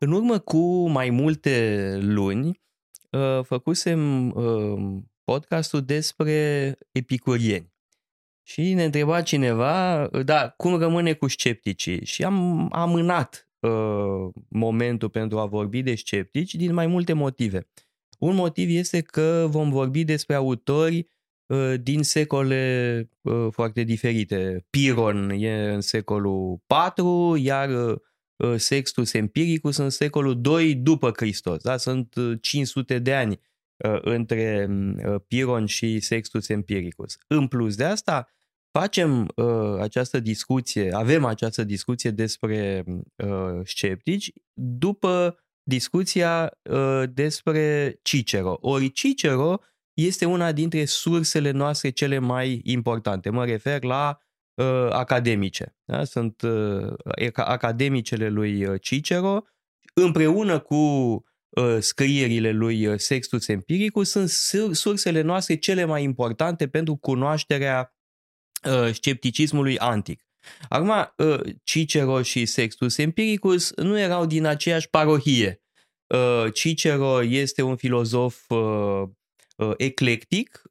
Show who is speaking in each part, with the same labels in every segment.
Speaker 1: În urmă cu mai multe luni, uh, făcusem uh, podcastul despre epicurieni. Și ne întreba cineva, da, cum rămâne cu scepticii? Și am amânat uh, momentul pentru a vorbi de sceptici din mai multe motive. Un motiv este că vom vorbi despre autori uh, din secole uh, foarte diferite. Piron e în secolul 4, iar uh, Sextus Empiricus în secolul 2 după Hristos. Da? Sunt 500 de ani între Piron și Sextus Empiricus. În plus de asta, facem uh, această discuție, avem această discuție despre uh, sceptici după discuția uh, despre Cicero. Ori Cicero este una dintre sursele noastre cele mai importante. Mă refer la uh, academice. Da? Sunt uh, academicele lui uh, Cicero împreună cu uh, scrierile lui uh, Sextus Empiricus sunt sursele noastre cele mai importante pentru cunoașterea uh, scepticismului antic. Acum, uh, Cicero și Sextus Empiricus nu erau din aceeași parohie. Uh, Cicero este un filozof uh, eclectic,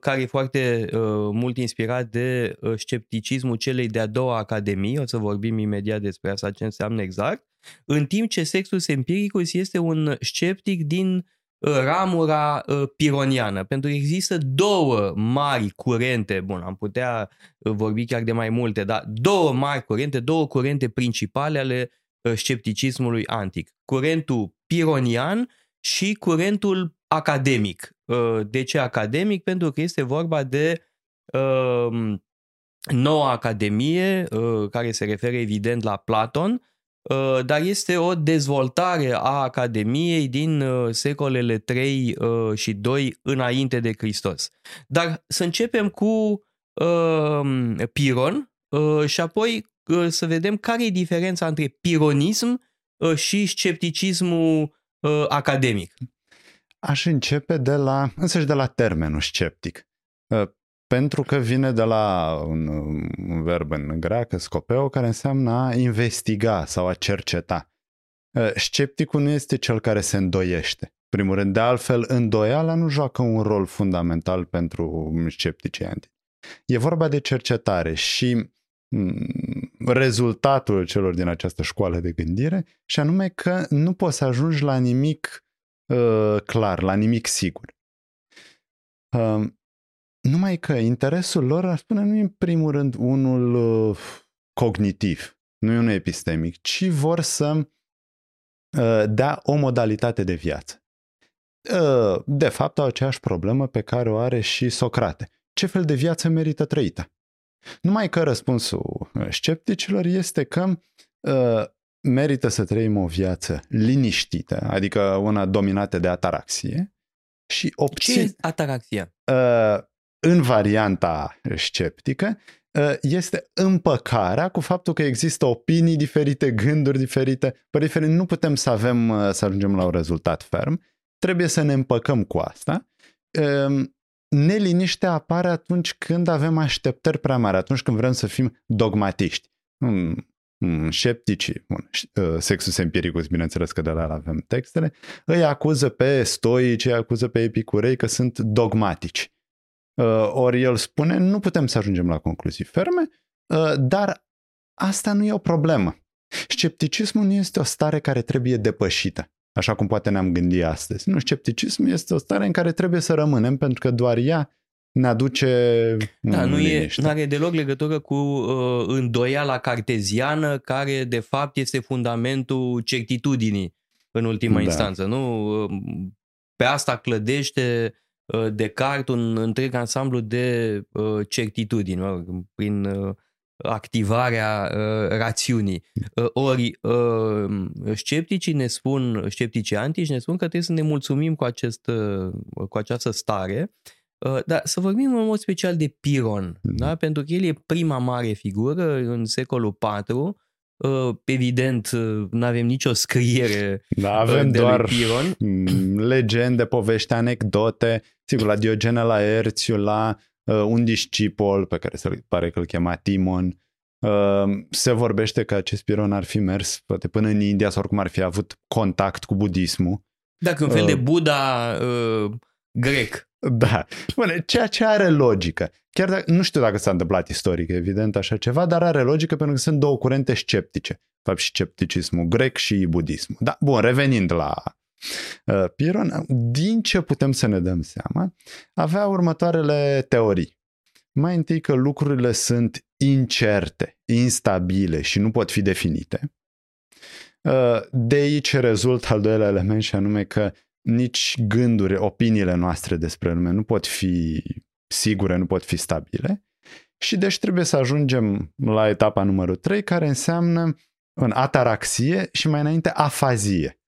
Speaker 1: care e foarte mult inspirat de scepticismul celei de-a doua academii, o să vorbim imediat despre asta ce înseamnă exact, în timp ce Sextus Empiricus este un sceptic din ramura uh, pironiană, pentru că există două mari curente, bun, am putea uh, vorbi chiar de mai multe, dar două mari curente, două curente principale ale uh, scepticismului antic. Curentul pironian și curentul academic. De ce academic? Pentru că este vorba de noua academie, care se referă evident la Platon, Uh, dar este o dezvoltare a Academiei din uh, secolele 3 uh, și 2 înainte de Hristos. Dar să începem cu Piron și apoi să vedem care e diferența între pironism și scepticismul academic.
Speaker 2: Aș începe de la, însăși de la termenul sceptic pentru că vine de la un, un verb în greacă, scopeo, care înseamnă a investiga sau a cerceta. Ă, scepticul nu este cel care se îndoiește. Primul rând, de altfel, îndoiala nu joacă un rol fundamental pentru scepticii anti. E vorba de cercetare și rezultatul celor din această școală de gândire și anume că nu poți să ajungi la nimic uh, clar, la nimic sigur. Uh, numai că interesul lor, aș spune, nu e în primul rând unul uh, cognitiv, nu e unul epistemic, ci vor să uh, dea o modalitate de viață. Uh, de fapt, au aceeași problemă pe care o are și Socrate. Ce fel de viață merită trăită? Numai că răspunsul uh, scepticilor este că uh, merită să trăim o viață liniștită, adică una dominată de ataraxie, și
Speaker 1: obțin... Ce e ataraxia?
Speaker 2: Uh, în varianta sceptică, ă, este împăcarea cu faptul că există opinii diferite, gânduri diferite, păreri diferite. Nu putem să avem, ă, să ajungem la un rezultat ferm. Trebuie să ne împăcăm cu asta. Ă, neliniștea apare atunci când avem așteptări prea mari, atunci când vrem să fim dogmatiști. Sceptici, bun, Sexus Empiricus, bineînțeles că de la avem textele, îi acuză pe stoici, îi acuză pe epicurei că sunt dogmatici. Uh, ori el spune, nu putem să ajungem la concluzii ferme, uh, dar asta nu e o problemă. Scepticismul nu este o stare care trebuie depășită, așa cum poate ne-am gândit astăzi. Nu, scepticismul este o stare în care trebuie să rămânem, pentru că doar ea ne aduce
Speaker 1: Da, nu e, are deloc legătură cu uh, îndoiala carteziană, care de fapt este fundamentul certitudinii în ultima da. instanță. Nu? Uh, pe asta clădește Uh, Descartes un întreg ansamblu de uh, certitudini, prin uh, activarea rațiunii. Ori scepticii ne spun, scepticii antici ne spun că trebuie să ne mulțumim cu, acest, cu această stare, dar să vorbim în mod special de Piron, da? da? pentru că el e prima mare figură în secolul IV, Evident, nu avem nicio scriere
Speaker 2: da, avem
Speaker 1: de
Speaker 2: doar
Speaker 1: lui Piron.
Speaker 2: legende, povești, anecdote, sigur, la Diogene, la Erțiu, la uh, un discipol pe care se pare că îl chema Timon, Uh, se vorbește că acest Piron ar fi mers poate până în India sau oricum ar fi avut contact cu budismul.
Speaker 1: Dacă un fel de Buddha uh, grec.
Speaker 2: Da, Bine, ceea ce are logică. Chiar dacă, nu știu dacă s-a întâmplat istoric, evident, așa ceva, dar are logică pentru că sunt două curente sceptice. Fapt și scepticismul grec și budismul. Da, bun, revenind la uh, Piron, din ce putem să ne dăm seama, avea următoarele teorii. Mai întâi că lucrurile sunt incerte, instabile și nu pot fi definite. Uh, de aici rezultă al doilea element și anume că nici gânduri, opiniile noastre despre lume nu pot fi sigure, nu pot fi stabile. Și deci trebuie să ajungem la etapa numărul 3, care înseamnă în ataraxie și mai înainte afazie.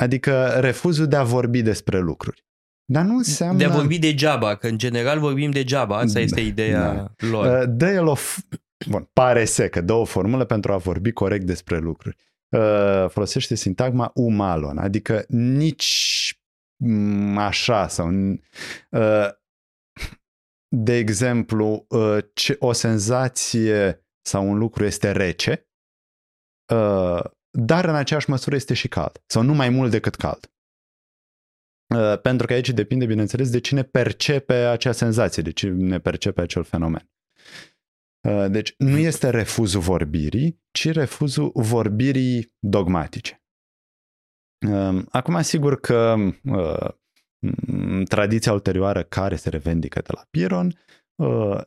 Speaker 2: Adică refuzul de a vorbi despre lucruri. Dar nu înseamnă...
Speaker 1: De a vorbi degeaba, că în general vorbim degeaba, asta este da, ideea da. lor.
Speaker 2: Uh, dă el o... Bun, pare să că dă o formulă pentru a vorbi corect despre lucruri. Uh, folosește sintagma umalon, adică nici mm, așa sau uh, de exemplu, o senzație sau un lucru este rece, dar în aceeași măsură este și cald sau nu mai mult decât cald. Uh, pentru că aici depinde, bineînțeles, de cine percepe acea senzație, de cine percepe acel fenomen. Uh, deci nu este refuzul vorbirii, ci refuzul vorbirii dogmatice. Um, acum, sigur că uh, tradiția ulterioară care se revendică de la Piron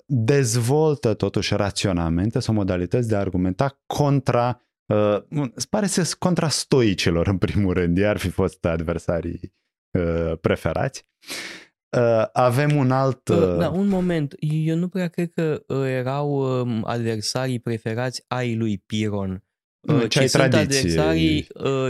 Speaker 2: dezvoltă totuși raționamente sau modalități de a argumenta contra îți pare să contra stoicilor în primul rând, iar fi fost adversarii Uh, preferați. Uh, avem un alt...
Speaker 1: Uh, da, un moment. Eu nu prea cred că erau um, adversarii preferați ai lui Piron. Ce ai sunt adversarii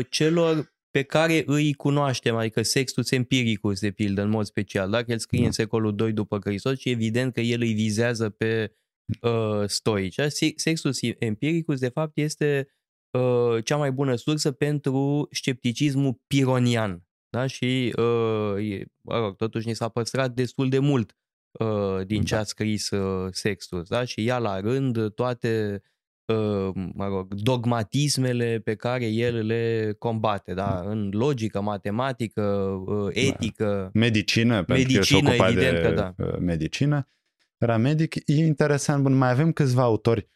Speaker 1: celor pe care îi cunoaștem, adică Sextus Empiricus, de pildă, în mod special. Dacă el scrie da. în secolul 2 după Hristos și evident că el îi vizează pe uh, stoici. Sextus Empiricus, de fapt, este uh, cea mai bună sursă pentru scepticismul pironian. Da? Și, uh, mă rog, totuși ni s-a păstrat destul de mult uh, din ce da. a scris uh, Sextus. Da? Și ia la rând toate uh, mă rog, dogmatismele pe care el le combate, da? în logică, matematică, uh, da. etică.
Speaker 2: Da. Medicină, pentru medicină, că se ocupa evident de că da. Uh, medicină. Era medic. E interesant, bun, mai avem câțiva autori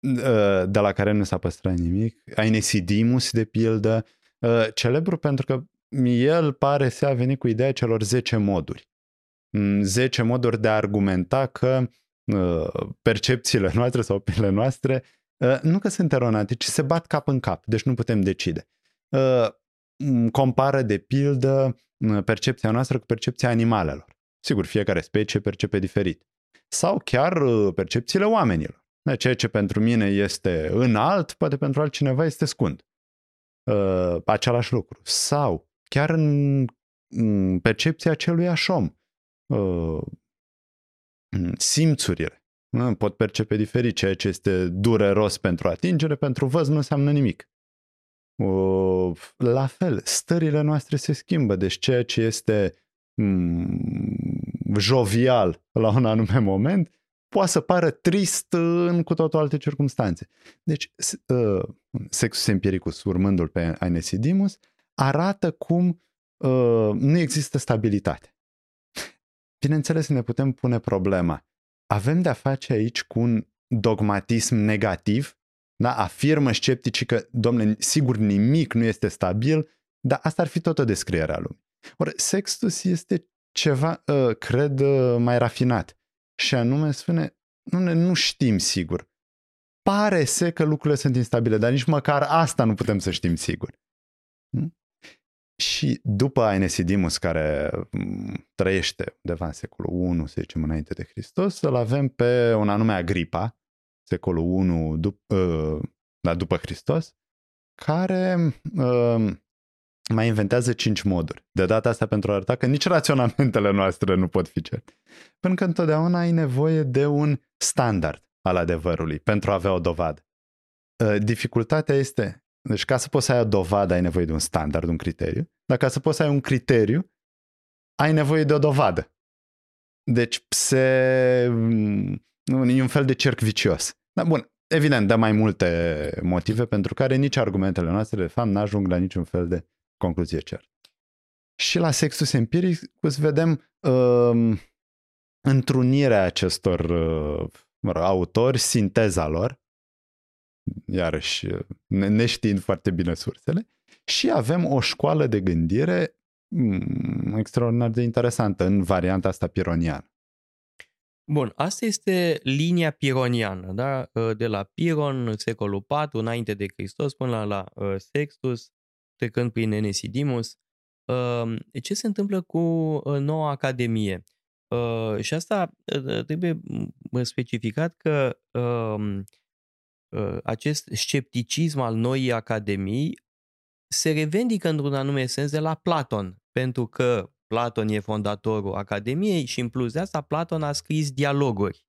Speaker 2: uh, de la care nu s-a păstrat nimic. Ainesidimus, de pildă, uh, celebru pentru că el pare să a venit cu ideea celor 10 moduri. 10 mm, moduri de a argumenta că uh, percepțiile noastre sau opiniile noastre uh, nu că sunt eronate, ci se bat cap în cap, deci nu putem decide. Uh, compară de pildă percepția noastră cu percepția animalelor. Sigur, fiecare specie percepe diferit. Sau chiar percepțiile oamenilor. Ceea ce pentru mine este înalt, poate pentru altcineva este scund. Uh, același lucru. Sau chiar în, în percepția celui om. Uh, simțurile. Pot percepe diferit ceea ce este dureros pentru atingere, pentru văz nu înseamnă nimic. Uh, la fel, stările noastre se schimbă, deci ceea ce este jovial la un anume moment poate să pară trist în cu totul alte circunstanțe. Deci, uh, Sexus Empiricus, urmându-l pe Ainesidimus, arată cum uh, nu există stabilitate. Bineînțeles, ne putem pune problema. Avem de-a face aici cu un dogmatism negativ, da? afirmă scepticii că, domnule, sigur nimic nu este stabil, dar asta ar fi tot o descriere a lumii. Ori Sextus este ceva, uh, cred, uh, mai rafinat. Și anume spune, nu, nu știm sigur. Pare să că lucrurile sunt instabile, dar nici măcar asta nu putem să știm sigur. Și după Ainesidimus, care mm, trăiește undeva în secolul 1, să zicem, înainte de Hristos, îl avem pe un anume Agripa, secolul 1 dup- uh, da, după Hristos, care uh, mai inventează cinci moduri. De data asta pentru a arăta că nici raționamentele noastre nu pot fi certe. Pentru că întotdeauna ai nevoie de un standard al adevărului pentru a avea o dovadă. Uh, dificultatea este deci ca să poți să ai o dovadă, ai nevoie de un standard, un criteriu. Dar ca să poți să ai un criteriu, ai nevoie de o dovadă. Deci se... Nu, e un fel de cerc vicios. Dar bun, evident, dă mai multe motive pentru care nici argumentele noastre, de fapt, n-ajung la niciun fel de concluzie cer. Și la Sextus Empiricus vedem uh, întrunirea acestor uh, mă rog, autori, sinteza lor, iarăși neștiind foarte bine sursele, și avem o școală de gândire mm, extraordinar de interesantă în varianta asta pironiană.
Speaker 1: Bun, asta este linia pironiană, da? Ă, de la Piron, secolul IV, înainte de Hristos, până la, la ă, Sextus, trecând prin Enesidimus. Ă, ce se întâmplă cu noua Academie? Și asta trebuie specificat că acest scepticism al noii Academii se revendică într-un anume sens de la Platon, pentru că Platon e fondatorul Academiei și în plus de asta Platon a scris dialoguri.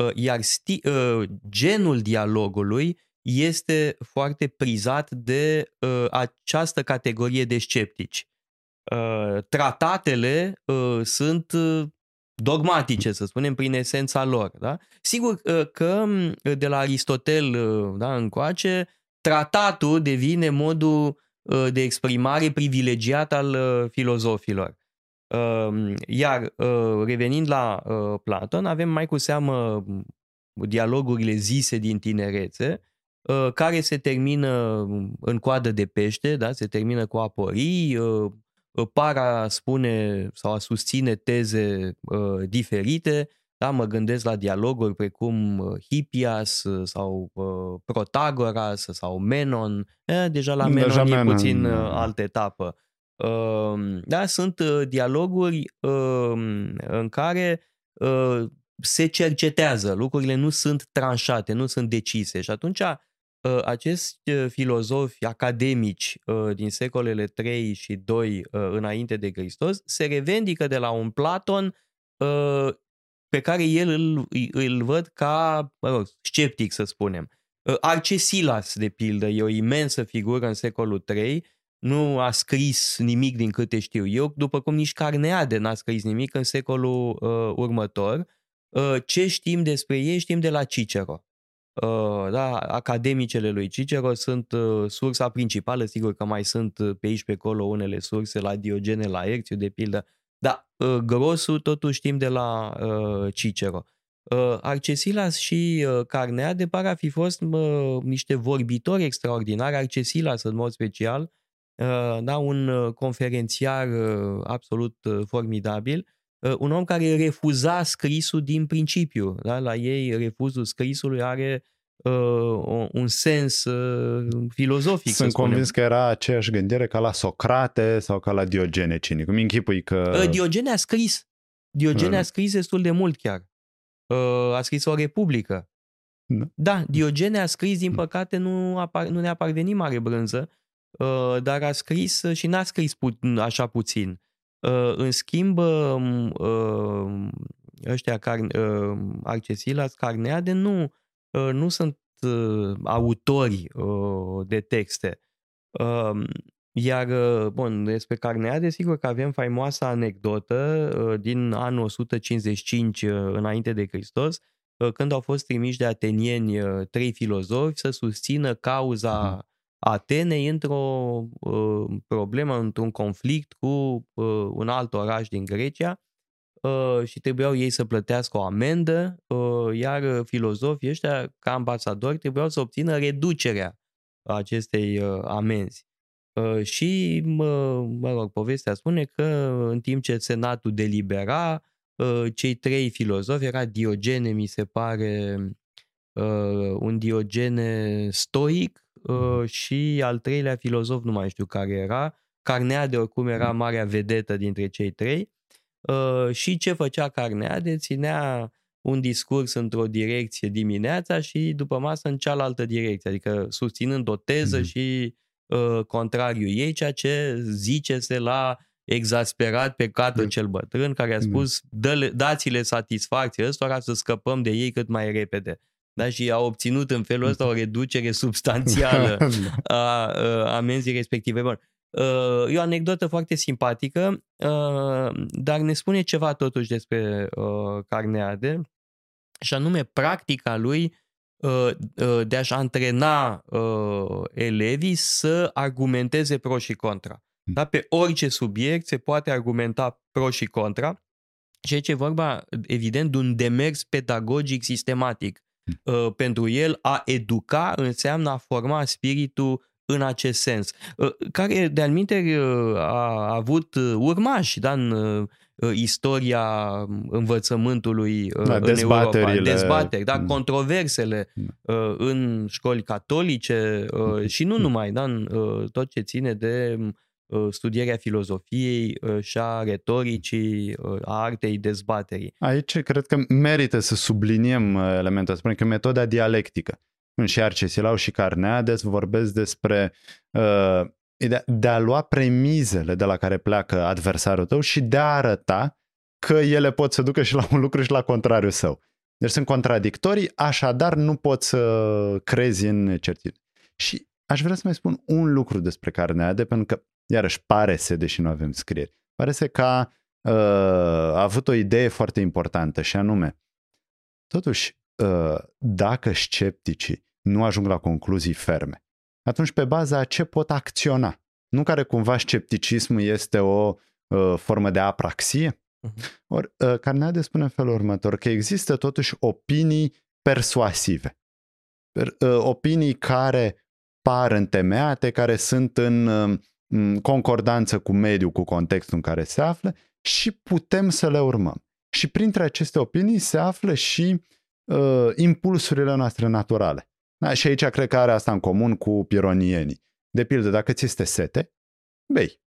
Speaker 1: Uh, iar sti- uh, genul dialogului este foarte prizat de uh, această categorie de sceptici. Tratatele sunt dogmatice, să spunem, prin esența lor. Da? Sigur că de la Aristotel da, încoace, tratatul devine modul de exprimare privilegiat al filozofilor. Ehm, iar ă, revenind la ă, Platon, avem mai cu seamă dialogurile zise din tinerețe, ă, care se termină în coadă de pește, da? se termină cu aporii, para spune sau a susține teze diferite, da? mă gândesc la dialoguri precum Hippias sau Protagoras sau Menon, deja la Menon deja e Menon, puțin da. altă etapă. Da, sunt uh, dialoguri în care uh, se cercetează, lucrurile nu sunt tranșate, nu sunt decise și atunci uh, acești filozofi academici din secolele 3 și 2 înainte de Hristos se revendică de la un Platon pe care el îl, îl văd ca mă rog, sceptic, să spunem. Arcesilas, de pildă, e o imensă figură în secolul 3 nu a scris nimic din câte știu eu, după cum nici Carneade n-a scris nimic în secolul uh, următor. Uh, ce știm despre ei știm de la Cicero. Uh, da, academicele lui Cicero sunt uh, sursa principală, sigur că mai sunt uh, pe aici pe acolo unele surse la Diogene, la Erțiu de pildă, dar uh, grosul totuși știm de la uh, Cicero. Uh, Arcesilas și uh, Carneade par a fi fost uh, niște vorbitori extraordinari, Arcesilas în mod special, Uh, da, un uh, conferențiar uh, absolut formidabil, un om care refuza scrisul din principiu. Da? La ei refuzul scrisului are uh, un sens uh, filozofic.
Speaker 2: Sunt convins că era aceeași gândire ca la Socrate sau ca la Diogene cinic. Îmi închipui că...
Speaker 1: Diogene a scris. Diogene a scris destul de mult chiar. Uh, a scris o republică. Da. da, Diogene a scris, din păcate nu, a, nu ne-a parvenit mare brânză, Uh, dar a scris și n-a scris pu- așa puțin. Uh, în schimb, um, uh, ăștia car- Arcesilas, Carneade nu, nu sunt autori de texte. Um, iar, bun, despre Carneade, sigur că avem faimoasa anecdotă din anul 155 înainte de Hristos, când au fost trimiși de atenieni trei filozofi să susțină cauza mhm. Atenei într-o uh, problemă, într-un conflict cu uh, un alt oraș din Grecia uh, și trebuiau ei să plătească o amendă, uh, iar filozofii ăștia, ca ambasadori, trebuiau să obțină reducerea acestei uh, amenzi. Uh, și, mă, mă rog, povestea spune că în timp ce senatul delibera, uh, cei trei filozofi, era Diogene, mi se pare, uh, un Diogene stoic, uh, și al treilea filozof, nu mai știu care era, Carneade oricum era mm. marea vedetă dintre cei trei uh, și ce făcea Carneade? Ținea un discurs într-o direcție dimineața și după masă în cealaltă direcție, adică susținând o teză mm-hmm. și uh, contrariul ei, ceea ce zice se la exasperat pe catul mm. cel bătrân care a mm. spus dă dați-le satisfacție ăstora să scăpăm de ei cât mai repede da? și a obținut în felul ăsta o reducere substanțială da. a, a amenzii respective. Bun. E o anecdotă foarte simpatică, dar ne spune ceva totuși despre Carneade și anume practica lui de a-și antrena elevii să argumenteze pro și contra. Da? Pe orice subiect se poate argumenta pro și contra, ceea ce e vorba, evident, de un demers pedagogic sistematic. Uh, pentru el a educa înseamnă a forma spiritul în acest sens, uh, care de-al uh, a avut urmași da, în istoria învățământului da, în Europa, dezbateri, da, mm. controversele da. în școli catolice și nu numai, da, în tot ce ține de Uh, studierea filozofiei uh, și a retoricii, uh, a artei dezbaterii.
Speaker 2: Aici cred că merită să subliniem elementul ăsta, că metoda dialectică. Și Arcesilau și Carneades vorbesc despre uh, de a lua premizele de la care pleacă adversarul tău și de a arăta că ele pot să ducă și la un lucru și la contrariul său. Deci sunt contradictorii, așadar nu poți să crezi în certitudine. Și aș vrea să mai spun un lucru despre Carneade, pentru că iarăși pare să, deși nu avem scrieri, pare să că a, uh, a avut o idee foarte importantă și anume, totuși, uh, dacă scepticii nu ajung la concluzii ferme, atunci pe baza a ce pot acționa? Nu care cumva scepticismul este o uh, formă de apraxie? Uh-huh. Ori uh, Carneade spune în felul următor că există totuși opinii persuasive. Uh, opinii care par întemeiate, care sunt în uh, concordanță cu mediul, cu contextul în care se află și putem să le urmăm. Și printre aceste opinii se află și uh, impulsurile noastre naturale. Da? Și aici cred că are asta în comun cu pironienii. De pildă, dacă ți este sete, bei.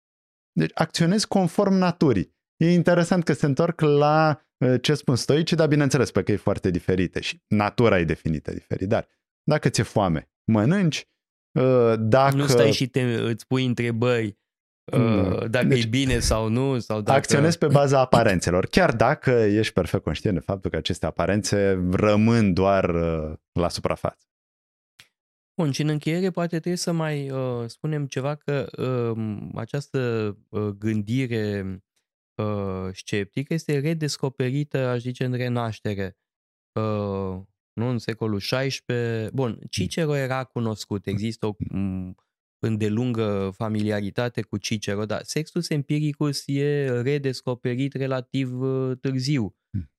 Speaker 2: Deci acționezi conform naturii. E interesant că se întorc la uh, ce spun stoicii, dar bineînțeles pe că e foarte diferite și natura e definită diferit. Dar dacă ți-e foame, mănânci,
Speaker 1: Uh, dacă... Nu stai și te, îți pui întrebări uh, dacă deci, e bine sau nu. Sau dacă...
Speaker 2: Acționezi pe baza aparențelor, chiar dacă ești perfect conștient de faptul că aceste aparențe rămân doar uh, la suprafață.
Speaker 1: Bun, și în încheiere poate trebuie să mai uh, spunem ceva că uh, această uh, gândire uh, sceptică este redescoperită, aș zice, în renaștere. Uh, nu în secolul XVI. Bun, Cicero era cunoscut, există o îndelungă familiaritate cu Cicero, dar Sextus Empiricus e redescoperit relativ uh, târziu.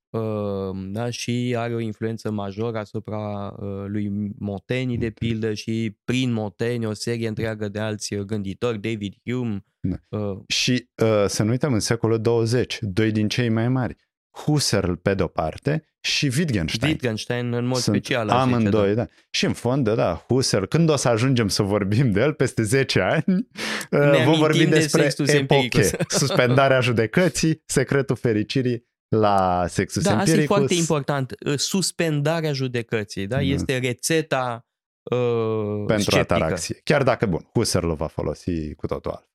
Speaker 1: Uh, da, și are o influență majoră asupra uh, lui Montaigne, de pildă, și prin Montaigne o serie întreagă de alți gânditori, David Hume.
Speaker 2: Da. Uh, și uh, să nu uităm, în secolul 20, doi din cei mai mari, Husserl pe de-o parte și Wittgenstein.
Speaker 1: Wittgenstein în mod
Speaker 2: Sunt
Speaker 1: special.
Speaker 2: Amândoi, zice, da. da. Și în fond, da, da, Husserl, când o să ajungem să vorbim de el peste 10 ani, ne vom vorbi de despre epoche, suspendarea judecății, secretul fericirii la sexus
Speaker 1: da,
Speaker 2: empiricus.
Speaker 1: Da, asta e foarte important. Suspendarea judecății, da? da. Este rețeta uh,
Speaker 2: Pentru
Speaker 1: sceptică.
Speaker 2: ataraxie. Chiar dacă, bun, Husserl va folosi cu totul altfel.